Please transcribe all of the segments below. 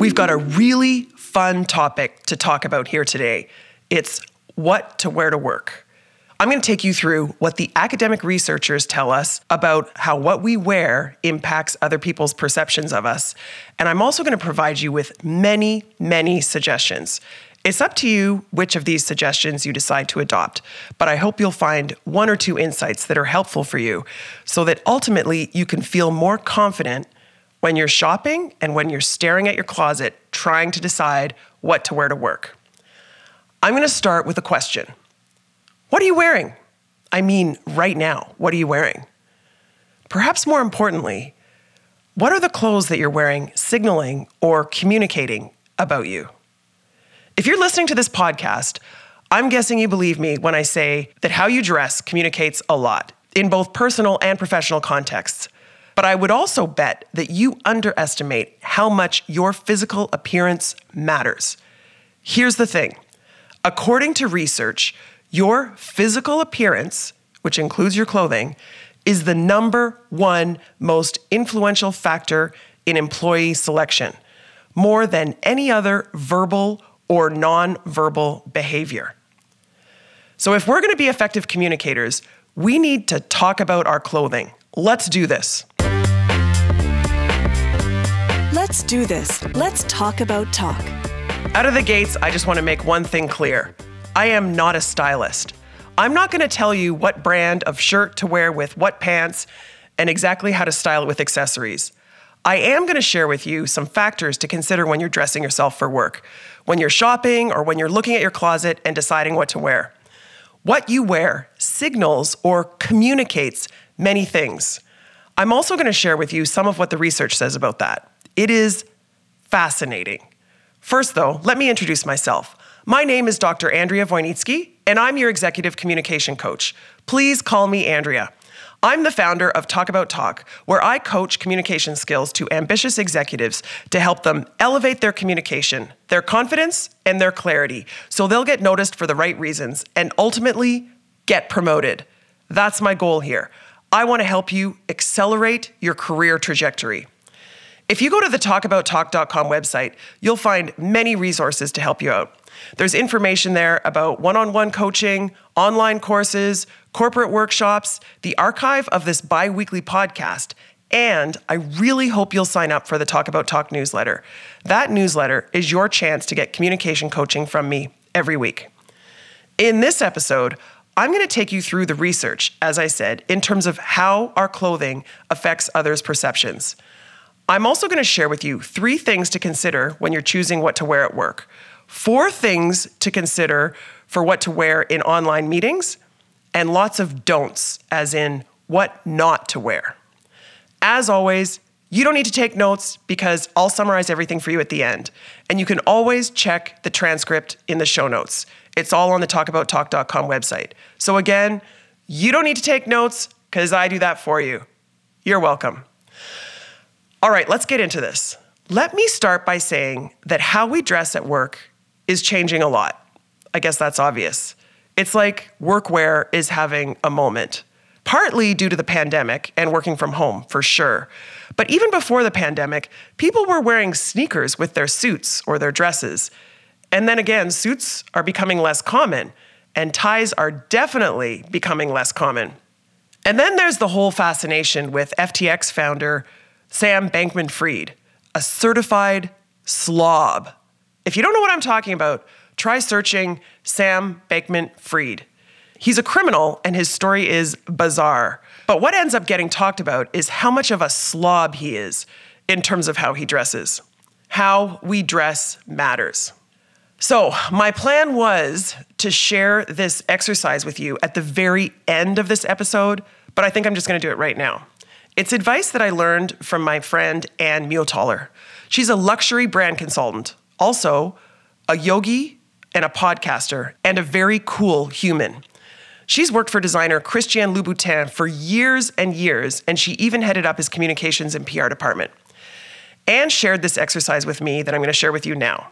We've got a really fun topic to talk about here today. It's what to wear to work. I'm going to take you through what the academic researchers tell us about how what we wear impacts other people's perceptions of us. And I'm also going to provide you with many, many suggestions. It's up to you which of these suggestions you decide to adopt, but I hope you'll find one or two insights that are helpful for you so that ultimately you can feel more confident when you're shopping and when you're staring at your closet trying to decide what to wear to work. I'm going to start with a question What are you wearing? I mean, right now, what are you wearing? Perhaps more importantly, what are the clothes that you're wearing signaling or communicating about you? If you're listening to this podcast, I'm guessing you believe me when I say that how you dress communicates a lot in both personal and professional contexts. But I would also bet that you underestimate how much your physical appearance matters. Here's the thing according to research, your physical appearance, which includes your clothing, is the number one most influential factor in employee selection, more than any other verbal or non-verbal behavior. So, if we're going to be effective communicators, we need to talk about our clothing. Let's do this. Let's do this. Let's talk about talk. Out of the gates, I just want to make one thing clear I am not a stylist. I'm not going to tell you what brand of shirt to wear with what pants and exactly how to style it with accessories. I am going to share with you some factors to consider when you're dressing yourself for work, when you're shopping, or when you're looking at your closet and deciding what to wear. What you wear signals or communicates many things. I'm also going to share with you some of what the research says about that. It is fascinating. First, though, let me introduce myself. My name is Dr. Andrea Wojnicki, and I'm your executive communication coach. Please call me Andrea. I'm the founder of Talk About Talk, where I coach communication skills to ambitious executives to help them elevate their communication, their confidence, and their clarity so they'll get noticed for the right reasons and ultimately get promoted. That's my goal here. I want to help you accelerate your career trajectory. If you go to the talkabouttalk.com website, you'll find many resources to help you out. There's information there about one on one coaching, online courses, corporate workshops, the archive of this bi weekly podcast, and I really hope you'll sign up for the Talk About Talk newsletter. That newsletter is your chance to get communication coaching from me every week. In this episode, I'm going to take you through the research, as I said, in terms of how our clothing affects others' perceptions. I'm also going to share with you three things to consider when you're choosing what to wear at work, four things to consider for what to wear in online meetings, and lots of don'ts, as in what not to wear. As always, you don't need to take notes because I'll summarize everything for you at the end. And you can always check the transcript in the show notes. It's all on the talkabouttalk.com website. So again, you don't need to take notes because I do that for you. You're welcome. All right, let's get into this. Let me start by saying that how we dress at work is changing a lot. I guess that's obvious. It's like workwear is having a moment, partly due to the pandemic and working from home, for sure. But even before the pandemic, people were wearing sneakers with their suits or their dresses. And then again, suits are becoming less common, and ties are definitely becoming less common. And then there's the whole fascination with FTX founder Sam Bankman Fried, a certified slob. If you don't know what I'm talking about, try searching Sam Bankman Fried. He's a criminal and his story is bizarre. But what ends up getting talked about is how much of a slob he is in terms of how he dresses. How we dress matters. So, my plan was to share this exercise with you at the very end of this episode, but I think I'm just gonna do it right now. It's advice that I learned from my friend Anne Muetaler. She's a luxury brand consultant, also a yogi and a podcaster, and a very cool human. She's worked for designer Christian Louboutin for years and years, and she even headed up his communications and PR department. Anne shared this exercise with me that I'm going to share with you now.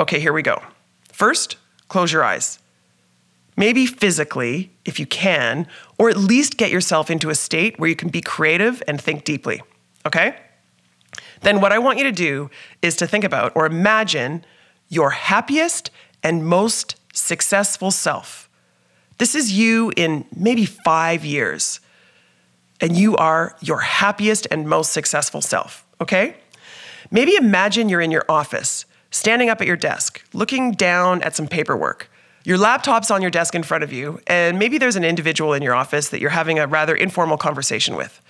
Okay, here we go. First, close your eyes. Maybe physically, if you can, or at least get yourself into a state where you can be creative and think deeply. Okay? then what I want you to do is to think about or imagine your happiest and most successful self. This is you in maybe five years, and you are your happiest and most successful self, okay? Maybe imagine you're in your office, standing up at your desk, looking down at some paperwork. Your laptop's on your desk in front of you, and maybe there's an individual in your office that you're having a rather informal conversation with.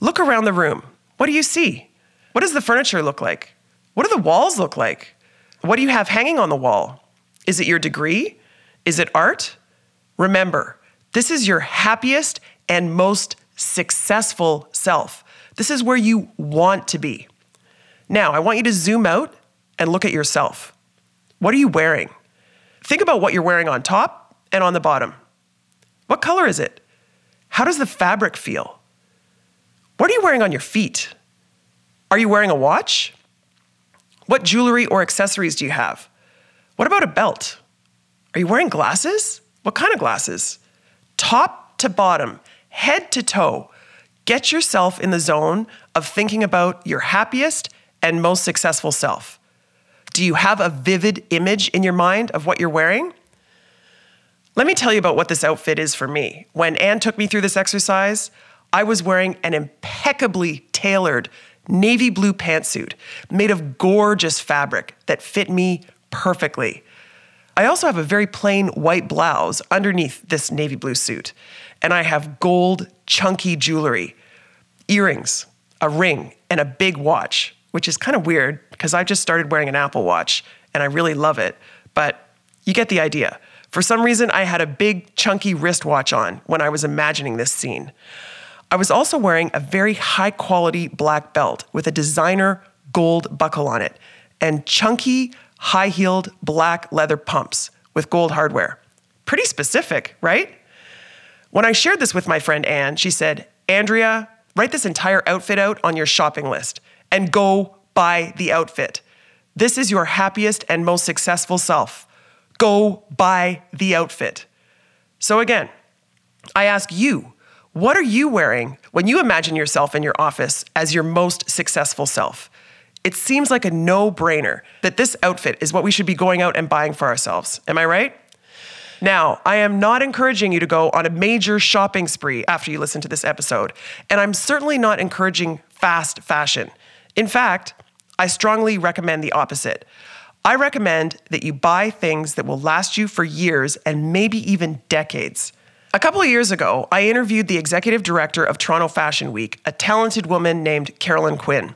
Look around the room. What do you see? What does the furniture look like? What do the walls look like? What do you have hanging on the wall? Is it your degree? Is it art? Remember, this is your happiest and most successful self. This is where you want to be. Now, I want you to zoom out and look at yourself. What are you wearing? Think about what you're wearing on top and on the bottom. What color is it? How does the fabric feel? What are you wearing on your feet? Are you wearing a watch? What jewelry or accessories do you have? What about a belt? Are you wearing glasses? What kind of glasses? Top to bottom, head to toe, get yourself in the zone of thinking about your happiest and most successful self. Do you have a vivid image in your mind of what you're wearing? Let me tell you about what this outfit is for me. When Anne took me through this exercise, I was wearing an impeccably tailored navy blue pantsuit made of gorgeous fabric that fit me perfectly. I also have a very plain white blouse underneath this navy blue suit, and I have gold, chunky jewelry, earrings, a ring, and a big watch, which is kind of weird because I just started wearing an Apple Watch and I really love it, but you get the idea. For some reason, I had a big, chunky wristwatch on when I was imagining this scene. I was also wearing a very high quality black belt with a designer gold buckle on it and chunky, high heeled black leather pumps with gold hardware. Pretty specific, right? When I shared this with my friend Anne, she said, Andrea, write this entire outfit out on your shopping list and go buy the outfit. This is your happiest and most successful self. Go buy the outfit. So, again, I ask you, what are you wearing when you imagine yourself in your office as your most successful self? It seems like a no brainer that this outfit is what we should be going out and buying for ourselves. Am I right? Now, I am not encouraging you to go on a major shopping spree after you listen to this episode, and I'm certainly not encouraging fast fashion. In fact, I strongly recommend the opposite. I recommend that you buy things that will last you for years and maybe even decades. A couple of years ago, I interviewed the executive director of Toronto Fashion Week, a talented woman named Carolyn Quinn.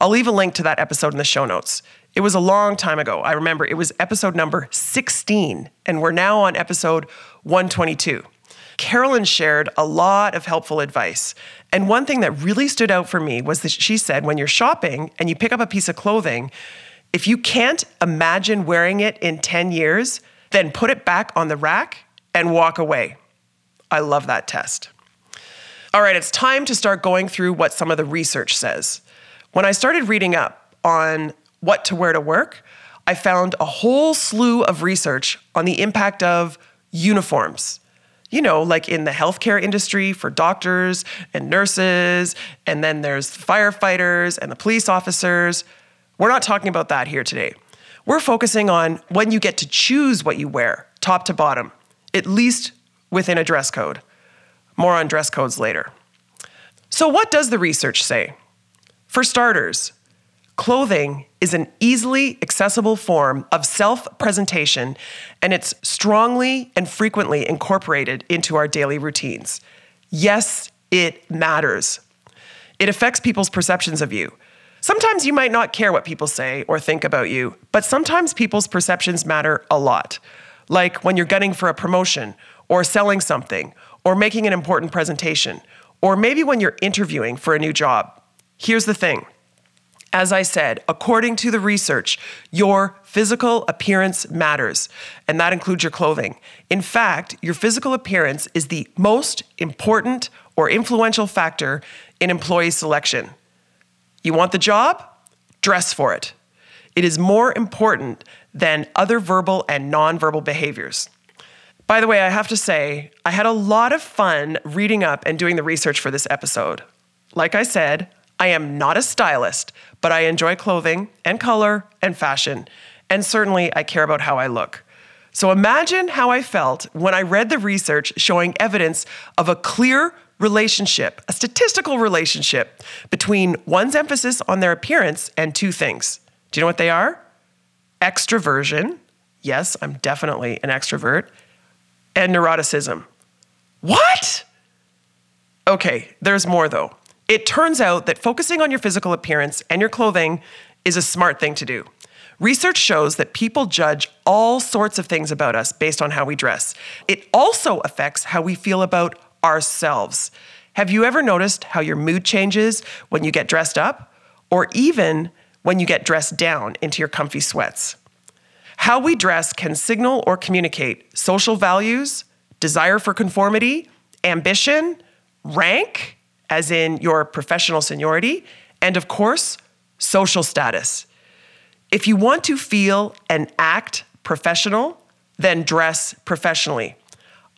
I'll leave a link to that episode in the show notes. It was a long time ago. I remember it was episode number 16, and we're now on episode 122. Carolyn shared a lot of helpful advice. And one thing that really stood out for me was that she said when you're shopping and you pick up a piece of clothing, if you can't imagine wearing it in 10 years, then put it back on the rack and walk away. I love that test. All right, it's time to start going through what some of the research says. When I started reading up on what to wear to work, I found a whole slew of research on the impact of uniforms. You know, like in the healthcare industry for doctors and nurses, and then there's firefighters and the police officers. We're not talking about that here today. We're focusing on when you get to choose what you wear, top to bottom, at least within a dress code. More on dress codes later. So, what does the research say? For starters, clothing is an easily accessible form of self presentation, and it's strongly and frequently incorporated into our daily routines. Yes, it matters. It affects people's perceptions of you. Sometimes you might not care what people say or think about you, but sometimes people's perceptions matter a lot. Like when you're gunning for a promotion, or selling something, or making an important presentation, or maybe when you're interviewing for a new job. Here's the thing. As I said, according to the research, your physical appearance matters, and that includes your clothing. In fact, your physical appearance is the most important or influential factor in employee selection. You want the job? Dress for it. It is more important than other verbal and nonverbal behaviors. By the way, I have to say, I had a lot of fun reading up and doing the research for this episode. Like I said, I am not a stylist, but I enjoy clothing and color and fashion. And certainly I care about how I look. So imagine how I felt when I read the research showing evidence of a clear relationship, a statistical relationship between one's emphasis on their appearance and two things. Do you know what they are? Extroversion. Yes, I'm definitely an extrovert. And neuroticism. What? Okay, there's more though. It turns out that focusing on your physical appearance and your clothing is a smart thing to do. Research shows that people judge all sorts of things about us based on how we dress. It also affects how we feel about ourselves. Have you ever noticed how your mood changes when you get dressed up, or even when you get dressed down into your comfy sweats? How we dress can signal or communicate social values, desire for conformity, ambition, rank, as in your professional seniority, and of course, social status. If you want to feel and act professional, then dress professionally.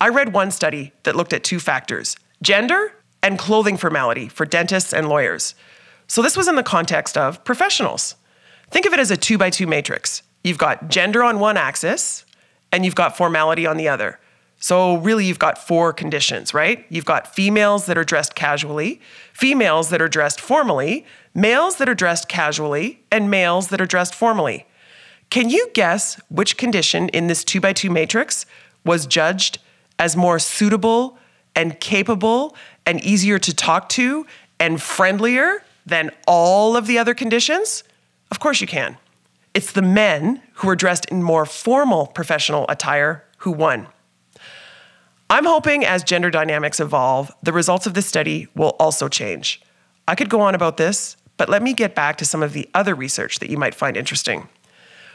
I read one study that looked at two factors gender and clothing formality for dentists and lawyers. So this was in the context of professionals. Think of it as a two by two matrix. You've got gender on one axis, and you've got formality on the other. So, really, you've got four conditions, right? You've got females that are dressed casually, females that are dressed formally, males that are dressed casually, and males that are dressed formally. Can you guess which condition in this two by two matrix was judged as more suitable and capable and easier to talk to and friendlier than all of the other conditions? Of course, you can. It's the men who were dressed in more formal professional attire who won. I'm hoping as gender dynamics evolve, the results of this study will also change. I could go on about this, but let me get back to some of the other research that you might find interesting.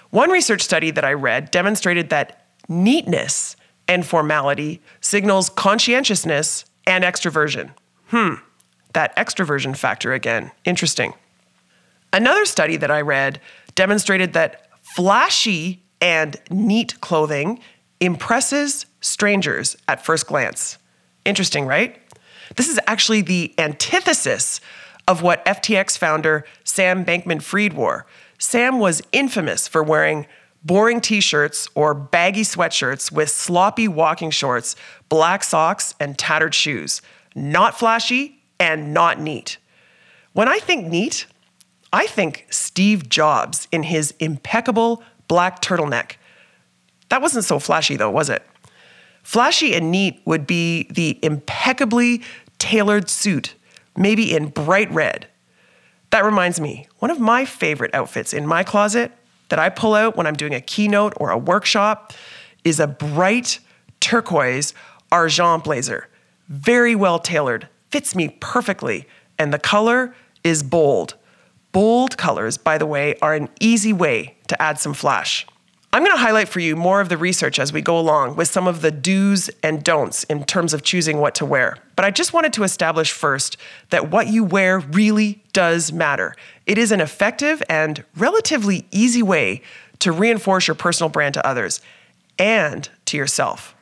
One research study that I read demonstrated that neatness and formality signals conscientiousness and extroversion. Hmm, that extroversion factor again. Interesting. Another study that I read demonstrated that flashy and neat clothing impresses strangers at first glance. Interesting, right? This is actually the antithesis of what FTX founder Sam Bankman Fried wore. Sam was infamous for wearing boring t shirts or baggy sweatshirts with sloppy walking shorts, black socks, and tattered shoes. Not flashy and not neat. When I think neat, I think Steve Jobs in his impeccable black turtleneck that wasn't so flashy, though, was it? Flashy and neat would be the impeccably tailored suit, maybe in bright red. That reminds me, one of my favorite outfits in my closet that I pull out when I'm doing a keynote or a workshop is a bright turquoise argent blazer. Very well tailored, fits me perfectly, and the color is bold. Bold colors, by the way, are an easy way to add some flash. I'm going to highlight for you more of the research as we go along with some of the do's and don'ts in terms of choosing what to wear. But I just wanted to establish first that what you wear really does matter. It is an effective and relatively easy way to reinforce your personal brand to others and to yourself.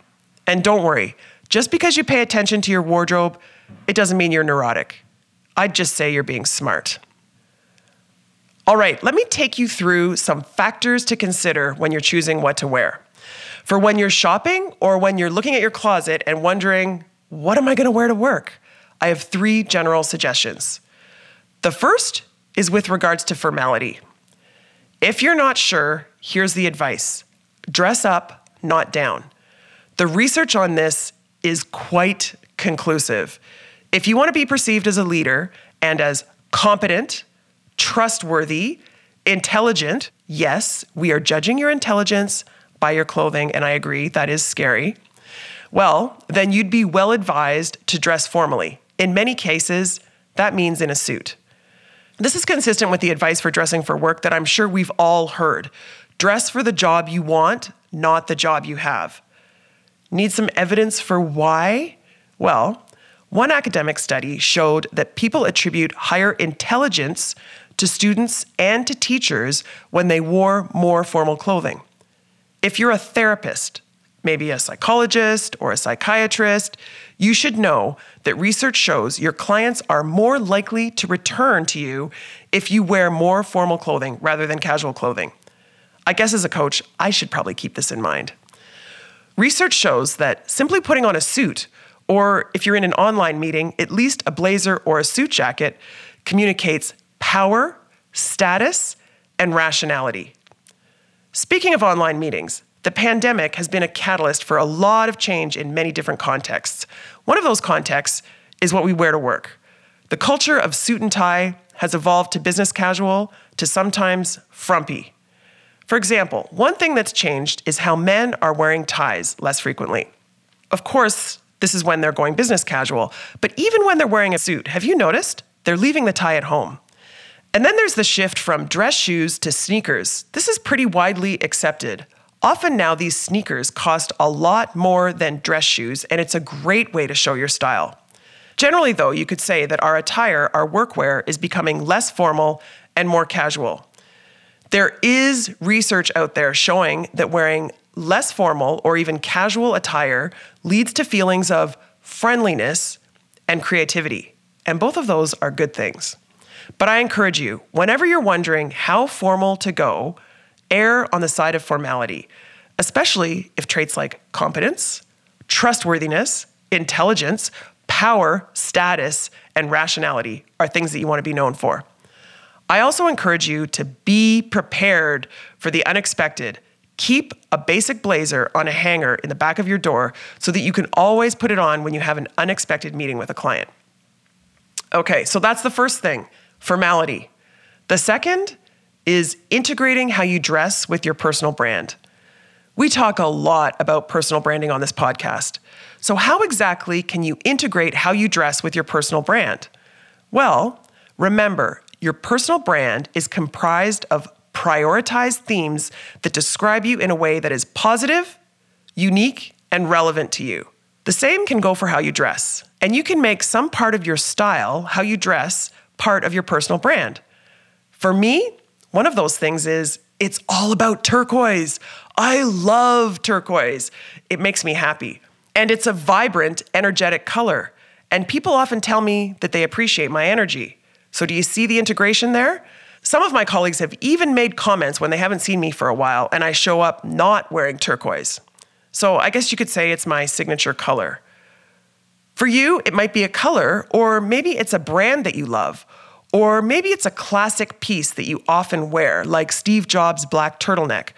And don't worry, just because you pay attention to your wardrobe, it doesn't mean you're neurotic. I'd just say you're being smart. All right, let me take you through some factors to consider when you're choosing what to wear. For when you're shopping or when you're looking at your closet and wondering, what am I going to wear to work? I have three general suggestions. The first is with regards to formality. If you're not sure, here's the advice dress up, not down. The research on this is quite conclusive. If you want to be perceived as a leader and as competent, trustworthy, intelligent. Yes, we are judging your intelligence by your clothing, and I agree, that is scary. Well, then you'd be well advised to dress formally. In many cases, that means in a suit. This is consistent with the advice for dressing for work that I'm sure we've all heard. Dress for the job you want, not the job you have. Need some evidence for why? Well, one academic study showed that people attribute higher intelligence to students and to teachers when they wore more formal clothing. If you're a therapist, maybe a psychologist or a psychiatrist, you should know that research shows your clients are more likely to return to you if you wear more formal clothing rather than casual clothing. I guess as a coach, I should probably keep this in mind. Research shows that simply putting on a suit, or if you're in an online meeting, at least a blazer or a suit jacket, communicates power, status, and rationality. Speaking of online meetings, the pandemic has been a catalyst for a lot of change in many different contexts. One of those contexts is what we wear to work. The culture of suit and tie has evolved to business casual to sometimes frumpy. For example, one thing that's changed is how men are wearing ties less frequently. Of course, this is when they're going business casual, but even when they're wearing a suit, have you noticed? They're leaving the tie at home. And then there's the shift from dress shoes to sneakers. This is pretty widely accepted. Often now, these sneakers cost a lot more than dress shoes, and it's a great way to show your style. Generally, though, you could say that our attire, our workwear, is becoming less formal and more casual. There is research out there showing that wearing less formal or even casual attire leads to feelings of friendliness and creativity. And both of those are good things. But I encourage you, whenever you're wondering how formal to go, err on the side of formality, especially if traits like competence, trustworthiness, intelligence, power, status, and rationality are things that you want to be known for. I also encourage you to be prepared for the unexpected. Keep a basic blazer on a hanger in the back of your door so that you can always put it on when you have an unexpected meeting with a client. Okay, so that's the first thing formality. The second is integrating how you dress with your personal brand. We talk a lot about personal branding on this podcast. So, how exactly can you integrate how you dress with your personal brand? Well, remember, your personal brand is comprised of prioritized themes that describe you in a way that is positive, unique, and relevant to you. The same can go for how you dress, and you can make some part of your style, how you dress, part of your personal brand. For me, one of those things is it's all about turquoise. I love turquoise. It makes me happy. And it's a vibrant, energetic color. And people often tell me that they appreciate my energy. So, do you see the integration there? Some of my colleagues have even made comments when they haven't seen me for a while and I show up not wearing turquoise. So, I guess you could say it's my signature color. For you, it might be a color, or maybe it's a brand that you love, or maybe it's a classic piece that you often wear, like Steve Jobs' black turtleneck,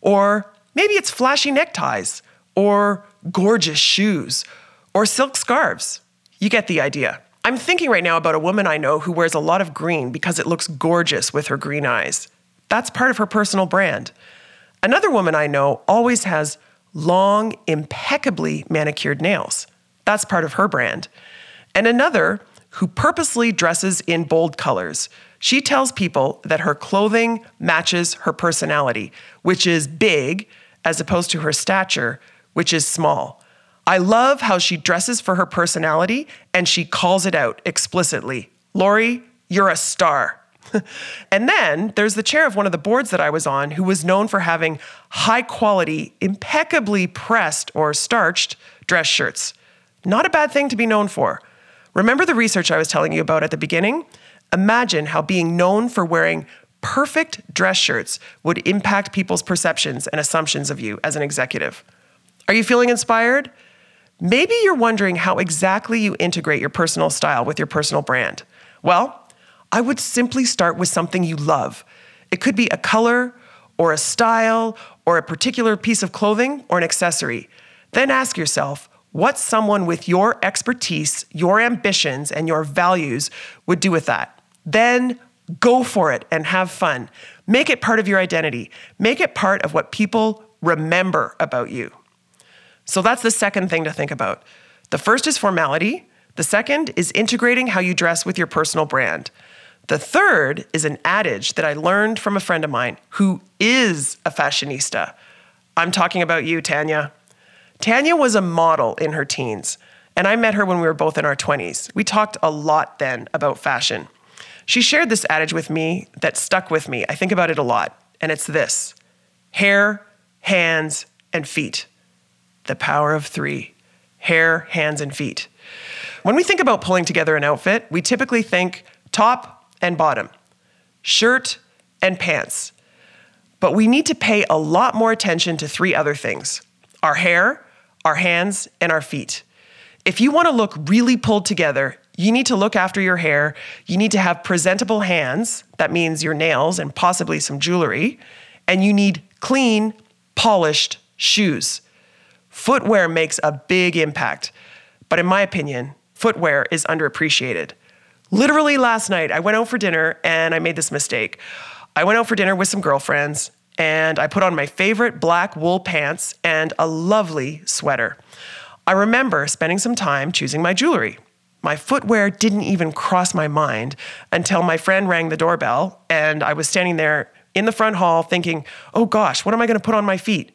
or maybe it's flashy neckties, or gorgeous shoes, or silk scarves. You get the idea. I'm thinking right now about a woman I know who wears a lot of green because it looks gorgeous with her green eyes. That's part of her personal brand. Another woman I know always has long, impeccably manicured nails. That's part of her brand. And another who purposely dresses in bold colors. She tells people that her clothing matches her personality, which is big, as opposed to her stature, which is small. I love how she dresses for her personality and she calls it out explicitly. Lori, you're a star. and then there's the chair of one of the boards that I was on who was known for having high quality, impeccably pressed or starched dress shirts. Not a bad thing to be known for. Remember the research I was telling you about at the beginning? Imagine how being known for wearing perfect dress shirts would impact people's perceptions and assumptions of you as an executive. Are you feeling inspired? Maybe you're wondering how exactly you integrate your personal style with your personal brand. Well, I would simply start with something you love. It could be a color or a style or a particular piece of clothing or an accessory. Then ask yourself, what someone with your expertise, your ambitions, and your values would do with that. Then go for it and have fun. Make it part of your identity, make it part of what people remember about you. So that's the second thing to think about. The first is formality, the second is integrating how you dress with your personal brand. The third is an adage that I learned from a friend of mine who is a fashionista. I'm talking about you, Tanya. Tanya was a model in her teens, and I met her when we were both in our 20s. We talked a lot then about fashion. She shared this adage with me that stuck with me. I think about it a lot, and it's this hair, hands, and feet. The power of three hair, hands, and feet. When we think about pulling together an outfit, we typically think top and bottom, shirt and pants. But we need to pay a lot more attention to three other things our hair, our hands, and our feet. If you want to look really pulled together, you need to look after your hair. You need to have presentable hands. That means your nails and possibly some jewelry. And you need clean, polished shoes. Footwear makes a big impact. But in my opinion, footwear is underappreciated. Literally last night, I went out for dinner and I made this mistake. I went out for dinner with some girlfriends and I put on my favorite black wool pants and a lovely sweater. I remember spending some time choosing my jewelry. My footwear didn't even cross my mind until my friend rang the doorbell and I was standing there in the front hall thinking, oh gosh, what am I going to put on my feet?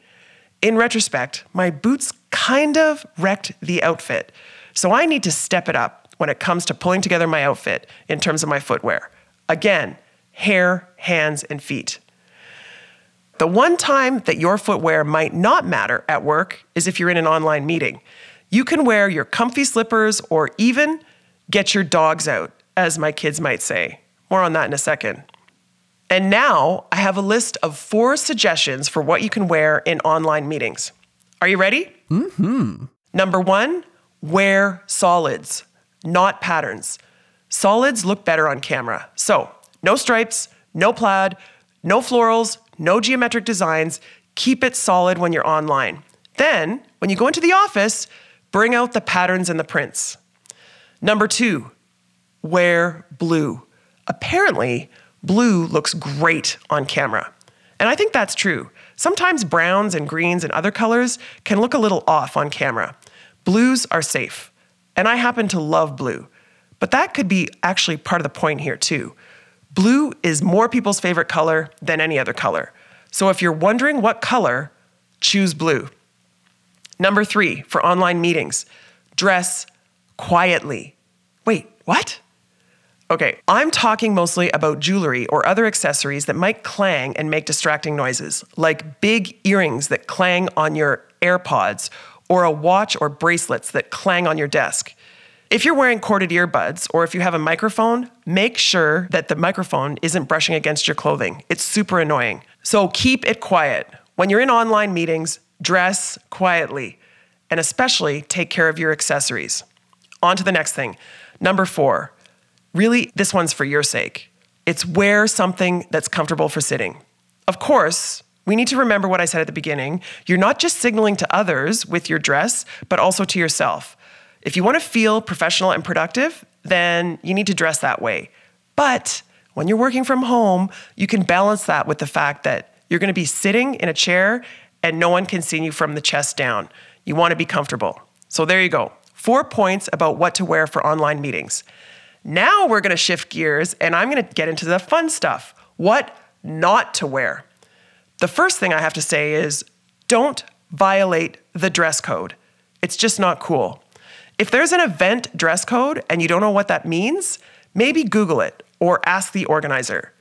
In retrospect, my boots kind of wrecked the outfit. So I need to step it up when it comes to pulling together my outfit in terms of my footwear. Again, hair, hands, and feet. The one time that your footwear might not matter at work is if you're in an online meeting. You can wear your comfy slippers or even get your dogs out, as my kids might say. More on that in a second. And now I have a list of four suggestions for what you can wear in online meetings. Are you ready? Mm-hmm. Number one, wear solids, not patterns. Solids look better on camera. So, no stripes, no plaid, no florals, no geometric designs. Keep it solid when you're online. Then, when you go into the office, bring out the patterns and the prints. Number two, wear blue. Apparently, blue looks great on camera. And I think that's true. Sometimes browns and greens and other colors can look a little off on camera. Blues are safe, and I happen to love blue. But that could be actually part of the point here, too. Blue is more people's favorite color than any other color. So if you're wondering what color, choose blue. Number three, for online meetings, dress quietly. Wait, what? Okay, I'm talking mostly about jewelry or other accessories that might clang and make distracting noises, like big earrings that clang on your AirPods or a watch or bracelets that clang on your desk. If you're wearing corded earbuds or if you have a microphone, make sure that the microphone isn't brushing against your clothing. It's super annoying. So keep it quiet. When you're in online meetings, dress quietly and especially take care of your accessories. On to the next thing. Number four, really, this one's for your sake. It's wear something that's comfortable for sitting. Of course, we need to remember what I said at the beginning. You're not just signaling to others with your dress, but also to yourself. If you want to feel professional and productive, then you need to dress that way. But when you're working from home, you can balance that with the fact that you're going to be sitting in a chair and no one can see you from the chest down. You want to be comfortable. So there you go. Four points about what to wear for online meetings. Now we're going to shift gears and I'm going to get into the fun stuff. What not to wear. The first thing I have to say is don't violate the dress code. It's just not cool. If there's an event dress code and you don't know what that means, maybe Google it or ask the organizer.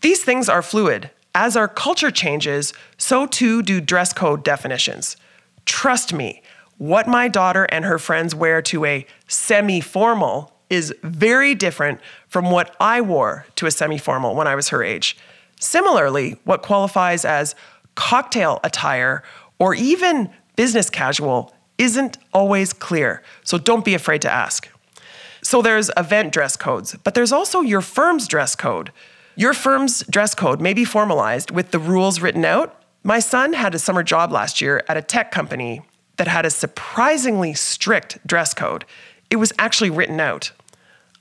These things are fluid. As our culture changes, so too do dress code definitions. Trust me, what my daughter and her friends wear to a semi formal is very different from what I wore to a semi formal when I was her age. Similarly, what qualifies as cocktail attire or even business casual isn't always clear, so don't be afraid to ask. So there's event dress codes, but there's also your firm's dress code. Your firm's dress code may be formalized with the rules written out. My son had a summer job last year at a tech company that had a surprisingly strict dress code. It was actually written out.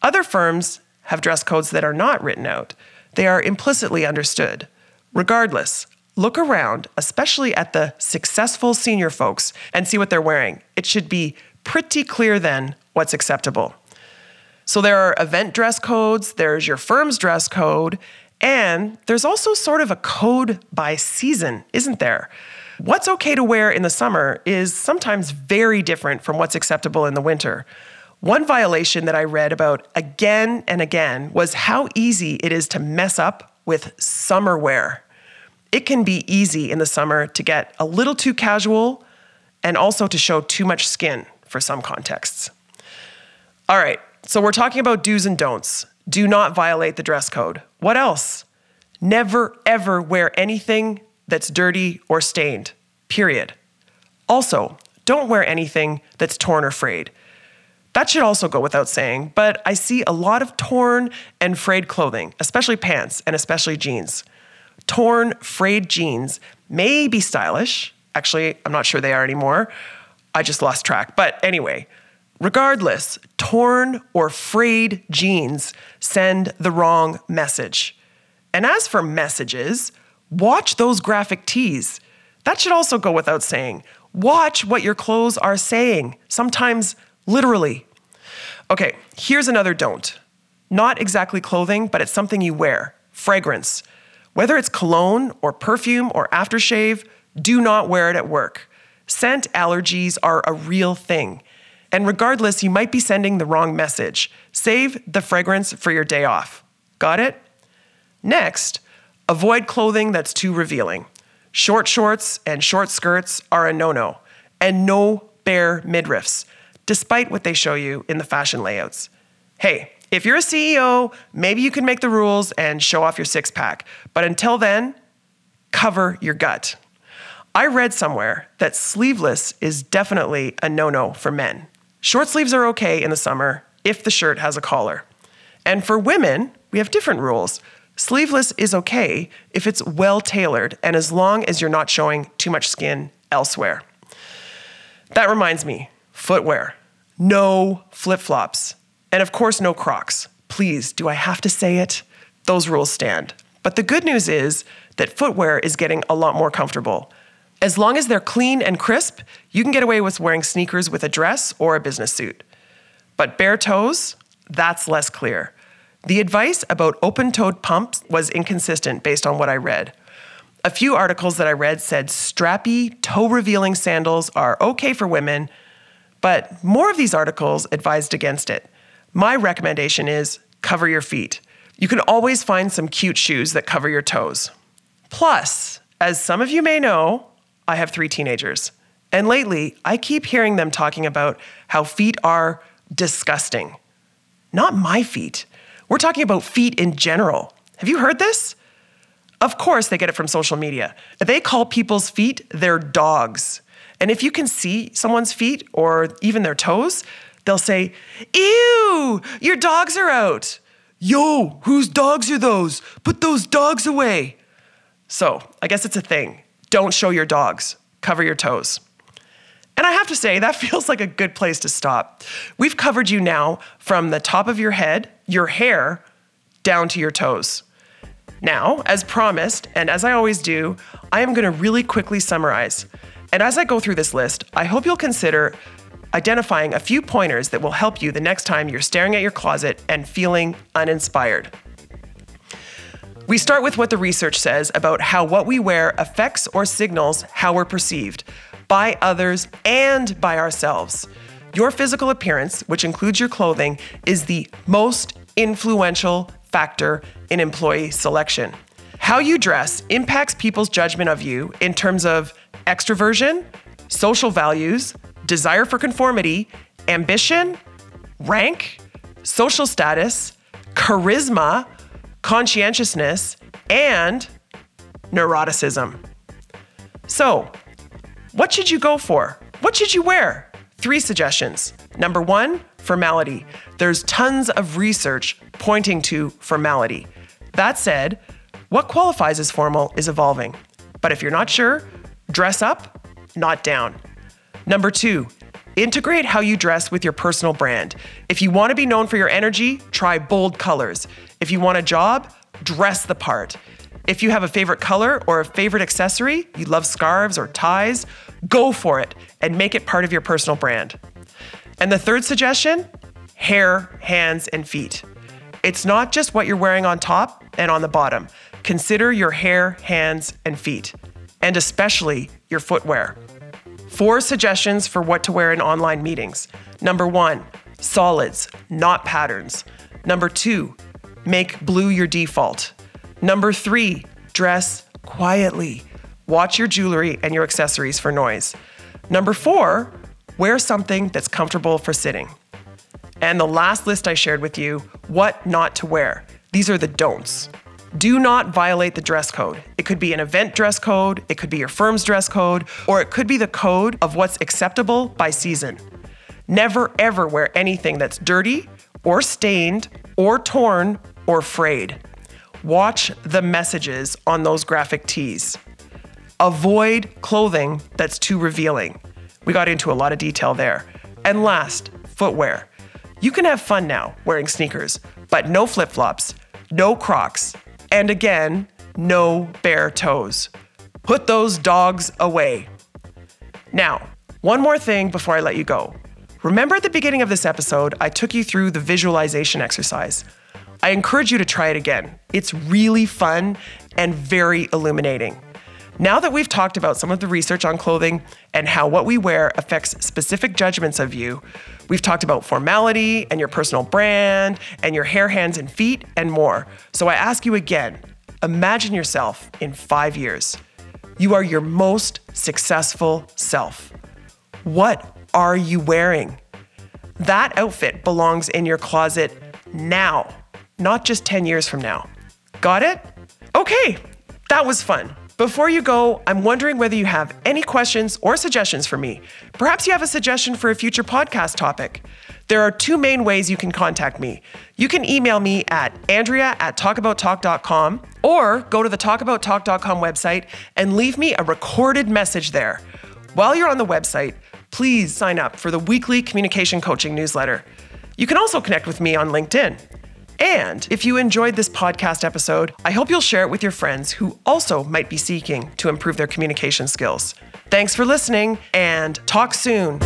Other firms have dress codes that are not written out they are implicitly understood. Regardless, look around, especially at the successful senior folks, and see what they're wearing. It should be pretty clear then what's acceptable. So there are event dress codes, there's your firm's dress code, and there's also sort of a code by season, isn't there? What's okay to wear in the summer is sometimes very different from what's acceptable in the winter. One violation that I read about again and again was how easy it is to mess up with summer wear. It can be easy in the summer to get a little too casual and also to show too much skin. for some contexts. All right, so we're talking about do's and don'ts. Do not violate the dress code. What else? Never, ever wear anything that's dirty or stained, period. Also, don't wear anything that's torn or frayed. That should also go without saying, but I see a lot of torn and frayed clothing, especially pants and especially jeans. Torn, frayed jeans may be stylish. Actually, I'm not sure they are anymore. I just lost track. But anyway, regardless, torn or frayed jeans send the wrong message. And as for messages, watch those graphic tees. That should also go without saying. Watch what your clothes are saying, sometimes literally. Okay, here's another don't. Not exactly clothing, but it's something you wear fragrance. Whether it's cologne or perfume or aftershave, do not wear it at work. Scent allergies are a real thing. And regardless, you might be sending the wrong message. Save the fragrance for your day off. Got it? Next, avoid clothing that's too revealing. Short shorts and short skirts are a no no, and no bare midriffs, despite what they show you in the fashion layouts. Hey, if you're a CEO, maybe you can make the rules and show off your six pack, but until then, cover your gut. I read somewhere that sleeveless is definitely a no no for men. Short sleeves are okay in the summer if the shirt has a collar. And for women, we have different rules. Sleeveless is okay if it's well tailored and as long as you're not showing too much skin elsewhere. That reminds me footwear. No flip flops. And of course, no Crocs. Please, do I have to say it? Those rules stand. But the good news is that footwear is getting a lot more comfortable. As long as they're clean and crisp, you can get away with wearing sneakers with a dress or a business suit. But bare toes, that's less clear. The advice about open toed pumps was inconsistent based on what I read. A few articles that I read said strappy, toe revealing sandals are okay for women, but more of these articles advised against it. My recommendation is cover your feet. You can always find some cute shoes that cover your toes. Plus, as some of you may know, I have three teenagers. And lately, I keep hearing them talking about how feet are disgusting. Not my feet. We're talking about feet in general. Have you heard this? Of course, they get it from social media. They call people's feet their dogs. And if you can see someone's feet or even their toes, they'll say, Ew, your dogs are out. Yo, whose dogs are those? Put those dogs away. So I guess it's a thing. Don't show your dogs, cover your toes. And I have to say, that feels like a good place to stop. We've covered you now from the top of your head, your hair, down to your toes. Now, as promised, and as I always do, I am going to really quickly summarize. And as I go through this list, I hope you'll consider identifying a few pointers that will help you the next time you're staring at your closet and feeling uninspired. We start with what the research says about how what we wear affects or signals how we're perceived by others and by ourselves. Your physical appearance, which includes your clothing, is the most influential factor in employee selection. How you dress impacts people's judgment of you in terms of extroversion, social values, desire for conformity, ambition, rank, social status, charisma, conscientiousness, and neuroticism. So, what should you go for? What should you wear? Three suggestions. Number one, formality. There's tons of research pointing to formality. That said, what qualifies as formal is evolving. But if you're not sure, dress up, not down. Number two, integrate how you dress with your personal brand. If you want to be known for your energy, try bold colors. If you want a job, dress the part. If you have a favorite color or a favorite accessory, you love scarves or ties, go for it and make it part of your personal brand. And the third suggestion hair, hands, and feet. It's not just what you're wearing on top and on the bottom. Consider your hair, hands, and feet, and especially your footwear. Four suggestions for what to wear in online meetings. Number one, solids, not patterns. Number two, Make blue your default. Number three, dress quietly. Watch your jewelry and your accessories for noise. Number four, wear something that's comfortable for sitting. And the last list I shared with you, what not to wear. These are the don'ts. Do not violate the dress code. It could be an event dress code, it could be your firm's dress code, or it could be the code of what's acceptable by season. Never ever wear anything that's dirty or stained or torn or frayed. Watch the messages on those graphic tees. Avoid clothing that's too revealing. We got into a lot of detail there. And last, footwear. You can have fun now wearing sneakers, but no flip flops, no crocs, and again, no bare toes. Put those dogs away. Now, one more thing before I let you go. Remember at the beginning of this episode, I took you through the visualization exercise. I encourage you to try it again. It's really fun and very illuminating. Now that we've talked about some of the research on clothing and how what we wear affects specific judgments of you, we've talked about formality and your personal brand and your hair, hands, and feet and more. So I ask you again imagine yourself in five years. You are your most successful self. What are you wearing? That outfit belongs in your closet now, not just 10 years from now. Got it? Okay, that was fun. Before you go, I'm wondering whether you have any questions or suggestions for me. Perhaps you have a suggestion for a future podcast topic. There are two main ways you can contact me. You can email me at andrea at talkabouttalk.com or go to the talkabouttalk.com website and leave me a recorded message there. While you're on the website, please sign up for the weekly communication coaching newsletter. You can also connect with me on LinkedIn. And if you enjoyed this podcast episode, I hope you'll share it with your friends who also might be seeking to improve their communication skills. Thanks for listening and talk soon.